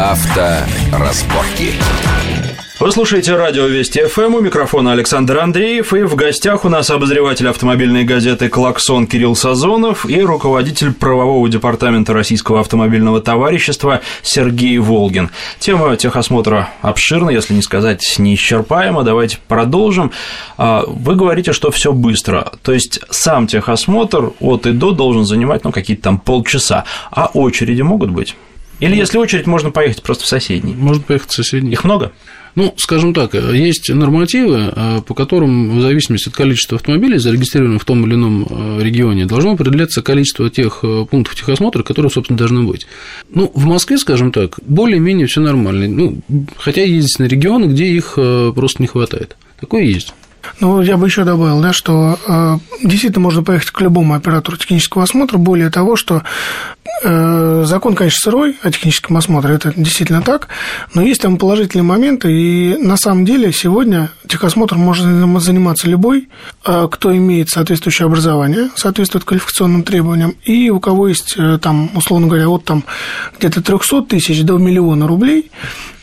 Авторазборки. Вы слушаете радио Вести ФМ, у микрофона Александр Андреев, и в гостях у нас обозреватель автомобильной газеты «Клаксон» Кирилл Сазонов и руководитель правового департамента Российского автомобильного товарищества Сергей Волгин. Тема техосмотра обширна, если не сказать неисчерпаема, давайте продолжим. А, вы говорите, что все быстро, то есть сам техосмотр от и до должен занимать ну, какие-то там полчаса, а очереди могут быть? Или если очередь, можно поехать просто в соседний? Можно поехать в соседний. Их много? Ну, скажем так, есть нормативы, э, по которым в зависимости от количества автомобилей, зарегистрированных в том или ином э, регионе, должно определяться количество тех э, пунктов техосмотра, которые, собственно, должны быть. Ну, в Москве, скажем так, более-менее все нормально. Ну, хотя есть на регионы, где их просто не хватает. Такое есть. Ну, я бы еще добавил, да, что э, действительно можно поехать к любому оператору технического осмотра. Более того, что э, закон, конечно, сырой о техническом осмотре, это действительно так, но есть там положительные моменты, и на самом деле сегодня техосмотр может заниматься любой, э, кто имеет соответствующее образование, соответствует квалификационным требованиям, и у кого есть э, там, условно говоря, от там где-то 300 тысяч до миллиона рублей,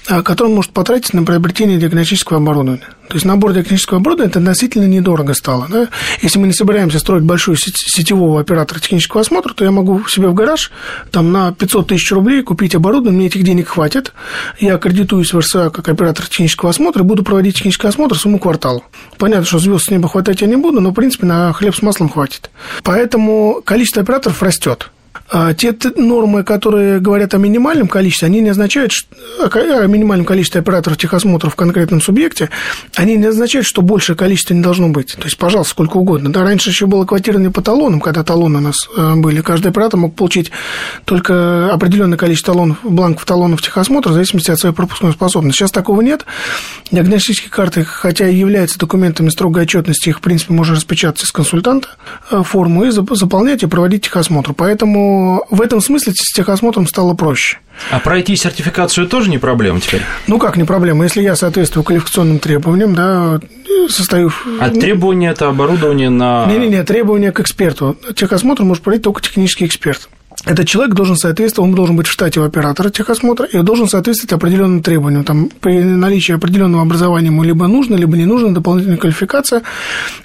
который он может потратить на приобретение диагностического оборудования. То есть набор диагностического оборудования это относительно недорого стало. Да? Если мы не собираемся строить большую сетевого оператора технического осмотра, то я могу себе в гараж там, на 500 тысяч рублей купить оборудование, мне этих денег хватит. Я аккредитуюсь в РСА как оператор технического осмотра и буду проводить технический осмотр сумму кварталу. Понятно, что звезд с неба хватать я не буду, но, в принципе, на хлеб с маслом хватит. Поэтому количество операторов растет. А те нормы, которые говорят о минимальном количестве, они не означают, что, о минимальном количестве операторов техосмотра в конкретном субъекте, они не означают, что большее количество не должно быть. То есть, пожалуйста, сколько угодно. Да, раньше еще было квотирование по талонам, когда талоны у нас э, были. Каждый оператор мог получить только определенное количество талонов, бланков талонов техосмотра в зависимости от своей пропускной способности. Сейчас такого нет. Диагностические карты, хотя и являются документами строгой отчетности, их, в принципе, можно распечатать из консультанта э, форму и заполнять и проводить техосмотр. Поэтому в этом смысле с техосмотром стало проще. А пройти сертификацию тоже не проблема теперь? Ну как не проблема, если я соответствую квалификационным требованиям, да, состою... А требования это оборудование на... Не-не-не, требования к эксперту. Техосмотр может пройти только технический эксперт этот человек должен соответствовать, он должен быть в штате у оператора техосмотра и должен соответствовать определенным требованиям. Там, при наличии определенного образования ему либо нужно, либо не нужно дополнительная квалификация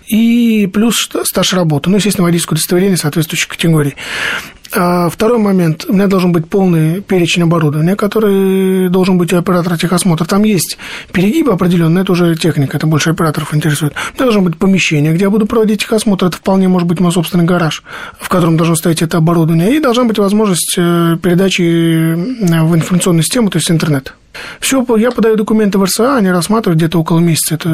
и плюс стаж работы. Ну, естественно, водительское удостоверение соответствующей категории. А второй момент. У меня должен быть полный перечень оборудования, который должен быть у оператора техосмотра. Там есть перегибы определенные, это уже техника, это больше операторов интересует. У меня должно быть помещение, где я буду проводить техосмотр. Это вполне может быть мой собственный гараж, в котором должно стоять это оборудование. И должна быть возможность э, передачи в информационную систему, то есть интернет. Все, я подаю документы в РСА, они рассматривают где-то около месяца. Это э,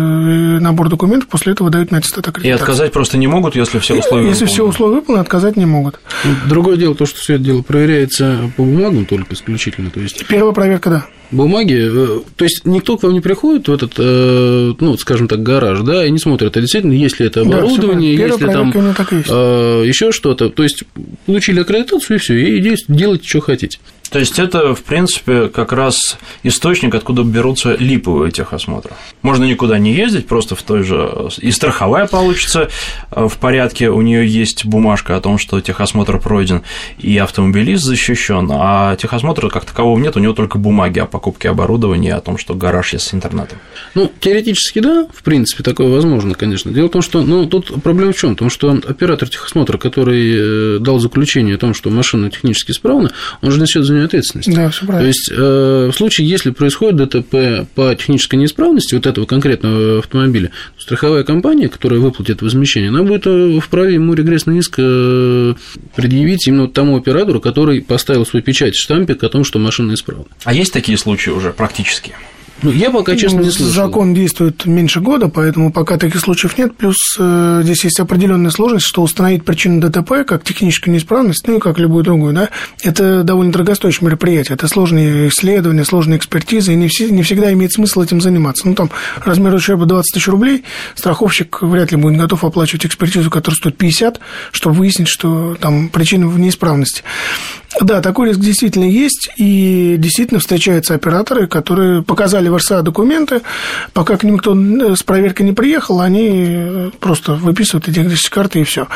набор документов, после этого дают на аттестат аккредитации. И отказать просто не могут, если все условия Если выполнены. все условия выполнены, отказать не могут. Другое дело, то, что все это дело проверяется по бумагам только исключительно. То есть... Первая проверка, да бумаги, э, то есть никто к вам не приходит в этот, э, ну, скажем так, гараж, да, и не смотрит, а действительно, есть ли это оборудование, да, есть ли там еще что-то. То есть получили аккредитацию и все, и делайте, что хотите. То есть это, в принципе, как раз источник, откуда берутся липовые техосмотры. Можно никуда не ездить, просто в той же... И страховая получится э, в порядке, у нее есть бумажка о том, что техосмотр пройден, и автомобилист защищен, а техосмотра как такового нет, у него только бумаги о покупке оборудования, о том, что гараж есть с интернетом. Ну, теоретически, да, в принципе, такое возможно, конечно. Дело в том, что, ну, тут проблема в чем? В том, что оператор техосмотра, который э, дал заключение о том, что машина технически исправна, он же несет нее ответственность. Да, все правильно. То есть, э, в случае, если происходит ДТП по технической неисправности вот этого конкретного автомобиля, страховая компания, которая выплатит возмещение, она будет э, вправе ему регрессный иск э, предъявить именно тому оператору, который поставил свой печать в штампик о том, что машина исправна. А есть такие случаи уже практически? Ну, я пока, честно, не слышал. Закон действует меньше года, поэтому пока таких случаев нет. Плюс э, здесь есть определенная сложность, что установить причину ДТП, как техническую неисправность, ну и как любую другую, да, это довольно дорогостоящее мероприятие. Это сложные исследования, сложные экспертизы, и не, все, не всегда имеет смысл этим заниматься. Ну, там, размер ущерба 20 тысяч рублей, страховщик вряд ли будет готов оплачивать экспертизу, которая стоит 50, чтобы выяснить, что там причина в неисправности. Да, такой риск действительно есть, и действительно встречаются операторы, которые показали в РСА документы, пока к ним никто с проверкой не приехал, они просто выписывают эти карты и все.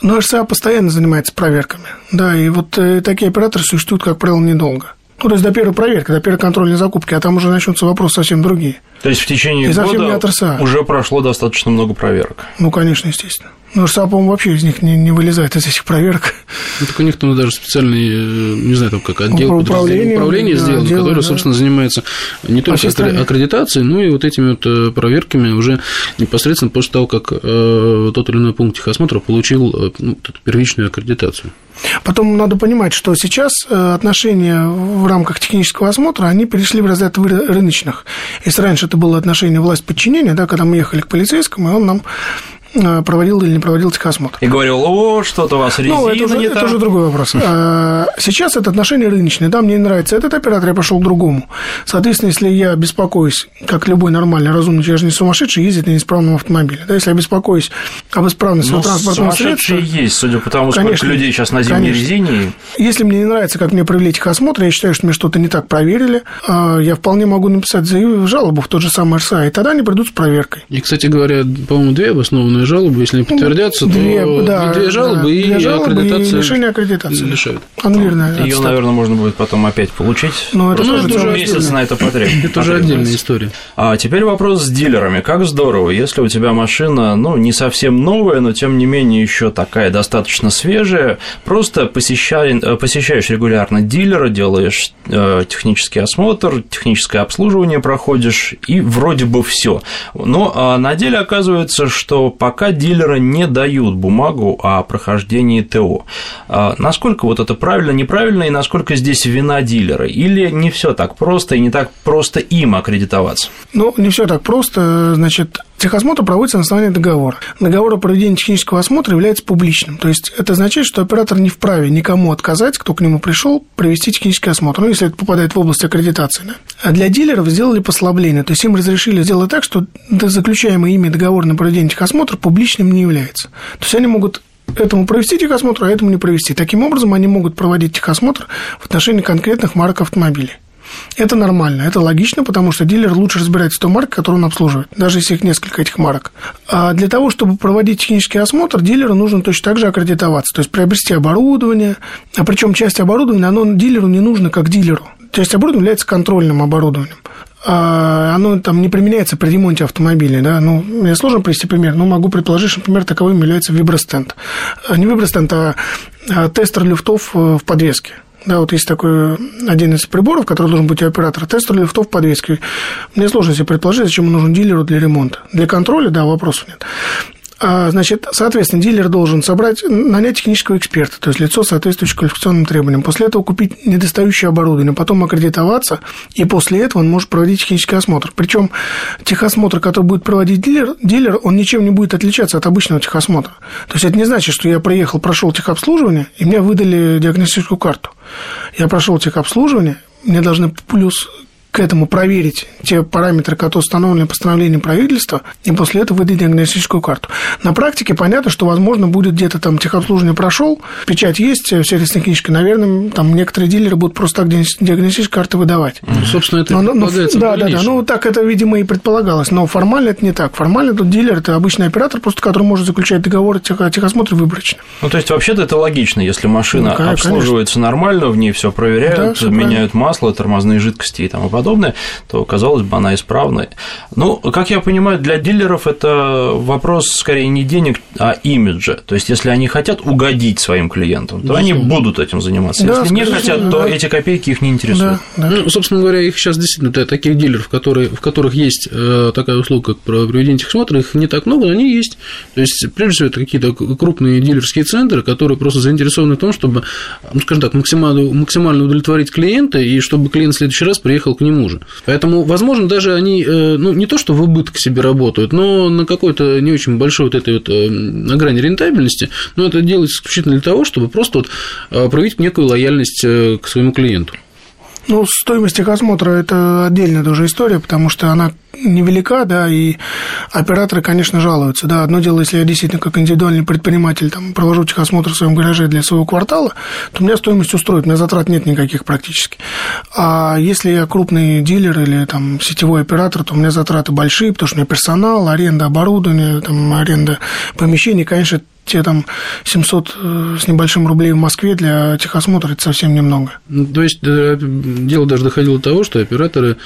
Но РСА постоянно занимается проверками. Да, и вот э, такие операторы существуют, как правило, недолго. Ну, то есть до первой проверки, до первой контрольной закупки, а там уже начнутся вопросы совсем другие. То есть в течение И совсем не года от РСА. уже прошло достаточно много проверок. Ну, конечно, естественно. Ну, РСА, по-моему, вообще из них не, не вылезает, из этих проверок. Ну, так у них там даже специальный, э, не знаю, там как отдел Управление, подразделение управления да, сделан, отдел, который, да. собственно, занимается не только аккре- аккредитацией, но и вот этими вот э, проверками уже непосредственно после того, как э, тот или иной пункт техосмотра получил э, ну, первичную аккредитацию. Потом надо понимать, что сейчас отношения в рамках технического осмотра, они перешли в разряд рыночных. Если раньше это было отношение власть-подчинения, да, когда мы ехали к полицейскому, и он нам проводил или не проводил техосмотр. И говорил, о, что-то у вас резина Ну, это уже, не это та». уже другой вопрос. А, Сейчас это отношение рыночное. Да, мне не нравится этот оператор, я пошел к другому. Соответственно, если я беспокоюсь, как любой нормальный, разумный, я же не сумасшедший, ездит на неисправном автомобиле. Да, если я беспокоюсь об исправности Ну, своего транспортного сумасшедшие средства, есть, судя по тому, сколько Конечно. людей сейчас на зимней Конечно. резине. если мне не нравится, как мне провели техосмотр, я считаю, что мне что-то не так проверили, а, я вполне могу написать жалобу в тот же самый РСА, и тогда они придут с проверкой. И, кстати говоря, по-моему, две обоснованные жалобы, если они подтвердятся, Ну, Две, то да, две жалобы да, и две жалобы и аккредитация лишение аккредитации. лишают. Аннулированная Ее, наверное, можно будет потом опять получить. Ну, это целая месяц история. на это потребуется. Это уже отдельная история. А теперь вопрос с дилерами. Как здорово, если у тебя машина, ну, не совсем новая, но тем не менее еще такая достаточно свежая, просто посещай- э, посещаешь регулярно дилера, делаешь э, технический осмотр, техническое обслуживание проходишь, и вроде бы все. Но а, на деле оказывается, что пока дилеры не дают бумагу о прохождении ТО. А насколько вот это правильно, неправильно, и насколько здесь вина дилера? Или не все так просто, и не так просто им аккредитоваться? Ну, не все так просто. Значит, техосмотр проводится на основании договора. Договор о проведении технического осмотра является публичным. То есть это означает, что оператор не вправе никому отказать, кто к нему пришел, провести технический осмотр, ну, если это попадает в область аккредитации. Да. А для дилеров сделали послабление. То есть им разрешили сделать так, что заключаемый ими договор на проведение техосмотра публичным не является. То есть они могут этому провести техосмотр, а этому не провести. Таким образом, они могут проводить техосмотр в отношении конкретных марок автомобилей. Это нормально, это логично, потому что дилер лучше разбирается в той марке, которую он обслуживает, даже если их несколько этих марок. А для того, чтобы проводить технический осмотр, дилеру нужно точно так же аккредитоваться, то есть приобрести оборудование, а причем часть оборудования, оно дилеру не нужно как дилеру. Часть оборудования является контрольным оборудованием. А оно там не применяется при ремонте автомобиля, да, ну, мне сложно привести пример, но могу предположить, что, например, таковым является вибростенд. А Не вибростенд, а а тестер люфтов э, в подвеске. Да, вот есть такой один из приборов, который должен быть у оператора, тестер люфтов в подвеске. Мне сложно себе предположить, зачем он нужен дилеру для ремонта. Для контроля, да, вопросов нет. А, значит, соответственно, дилер должен собрать, нанять технического эксперта, то есть лицо, соответствующее квалификационным требованиям. После этого купить недостающее оборудование, потом аккредитоваться, и после этого он может проводить технический осмотр. Причем техосмотр, который будет проводить дилер, дилер, он ничем не будет отличаться от обычного техосмотра. То есть это не значит, что я приехал, прошел техобслуживание, и мне выдали диагностическую карту. Я прошел техобслуживание, мне должны плюс к этому проверить те параметры, которые установлены постановлением правительства, и после этого выдать диагностическую карту. На практике понятно, что, возможно, будет где-то там техобслуживание прошел, печать есть, сервисная книжка, наверное, там некоторые дилеры будут просто так диагностические карты выдавать. Ну, собственно, это Но- но- да, да, да. Ну, так это, видимо, и предполагалось. Но формально это не так. Формально тут дилер это обычный оператор, просто который может заключать договор о тех- о техосмотре выборочно. Ну, то есть, вообще-то это логично, если машина Ну, конечно. обслуживается нормально, в ней все Да, проверяют, всё меняют масло, тормозные жидкости и тому подобное, то, казалось бы, она исправная. Ну, как я понимаю, для дилеров это вопрос скорее не денег, а имиджа. То есть, если они хотят угодить своим клиентам, то они будут этим заниматься. Да, если не хотят, всего, то да. эти копейки их не интересуют. Да, да. Ну, собственно говоря, их сейчас действительно та- таких дилеров, которые, в которых есть э, такая услуга, как про- проведение техосмотра, их не так много, но они есть. То есть, прежде всего, это какие-то крупные дилерские центры, которые просто заинтересованы в том, чтобы, ну, скажем так, максимально, максимально удовлетворить клиента, и чтобы клиент в следующий раз приехал к нему же. Поэтому, возможно, даже они, э, ну, не то, что в убыток себе работают, но на какой-то не очень большой вот этой вот, э, на грани рентабельности, но это делается исключительно для того, чтобы просто вот э, проявить некую лояльность к своему клиенту. Ну, стоимость техосмотра – это отдельная тоже история, потому что она невелика, да, и операторы, конечно, жалуются. Да, одно дело, если я действительно как индивидуальный предприниматель там, провожу техосмотр в своем гараже для своего квартала, то у меня стоимость устроит, у меня затрат нет никаких практически. А если я крупный дилер или там сетевой оператор, то у меня затраты большие, потому что у меня персонал, аренда оборудования, там, аренда помещений, конечно, те там 700 э, с небольшим рублей в Москве для техосмотра – это совсем немного. Ну, то есть, э, дело даже доходило до того, что операторы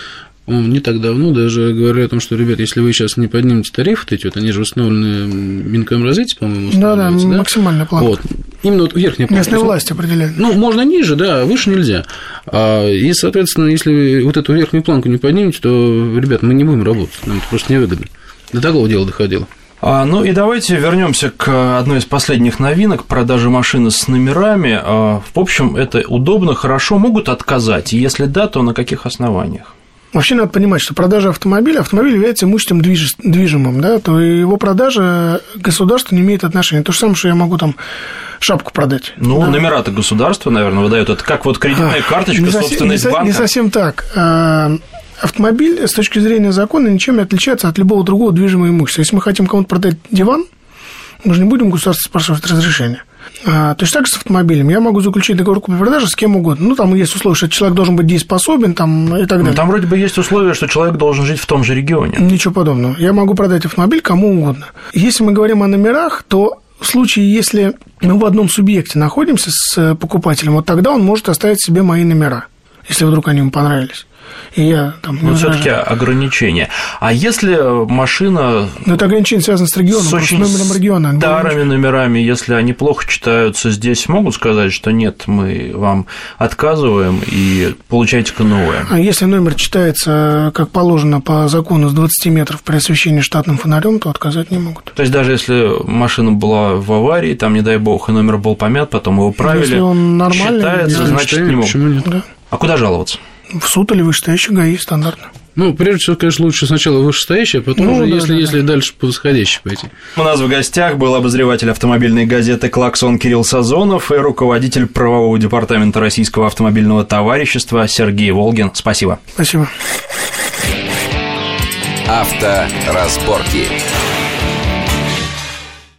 не так давно даже говорили о том, что, ребят, если вы сейчас не поднимете тарифы, эти вот, они же установлены Минкомразвитие, по-моему, да, да, да, максимальная плата. Вот. Именно вот верхняя плата. Местная власть определяет. Ну, можно ниже, да, выше нельзя. А, и, соответственно, если вы вот эту верхнюю планку не поднимете, то, ребят, мы не будем работать, нам это просто невыгодно. До такого дела доходило. А, ну и давайте вернемся к одной из последних новинок продажи машины с номерами. А, в общем, это удобно, хорошо, могут отказать. Если да, то на каких основаниях? Вообще надо понимать, что продажа автомобиля, автомобиль является имуществом движ, движимым, да, то его продажа государству не имеет отношения. То же самое, что я могу там шапку продать. Ну, да. номера-то государство, наверное, выдает. Это как вот кредитная карточка, не собственность не банка. Не совсем так. Автомобиль с точки зрения закона ничем не отличается от любого другого движимого имущества. Если мы хотим кому-то продать диван, мы же не будем государство спрашивать разрешения. А, точно так же с автомобилем. Я могу заключить договор купли-продажи с кем угодно. Ну, там есть условия, что человек должен быть дееспособен там, и так далее. Ну, там вроде бы есть условия, что человек должен жить в том же регионе. Ничего подобного. Я могу продать автомобиль кому угодно. Если мы говорим о номерах, то в случае, если мы в одном субъекте находимся с покупателем, вот тогда он может оставить себе мои номера, если вдруг они ему понравились. И я там Но все-таки ограничение. А если машина. Ну, это ограничение связано с регионом, с очень номером региона. Старыми номерами, если они плохо читаются, здесь могут сказать, что нет, мы вам отказываем и получайте-ка новое. А если номер читается, как положено по закону, с 20 метров при освещении штатным фонарем, то отказать не могут. То есть даже если машина была в аварии, там, не дай бог, и номер был помят, потом его правили, если он нормальный, считается, значит, не могут. Почему нет? Да. А куда жаловаться? В суд или вышестоящий ГАИ стандартно. Ну, прежде всего, конечно, лучше сначала вышестоящий, а потом Ну, уже, да, если, да, если да. дальше по восходящей пойти. У нас в гостях был обозреватель автомобильной газеты «Клаксон» Кирилл Сазонов и руководитель правового департамента Российского автомобильного товарищества Сергей Волгин. Спасибо. Спасибо. Авторазборки.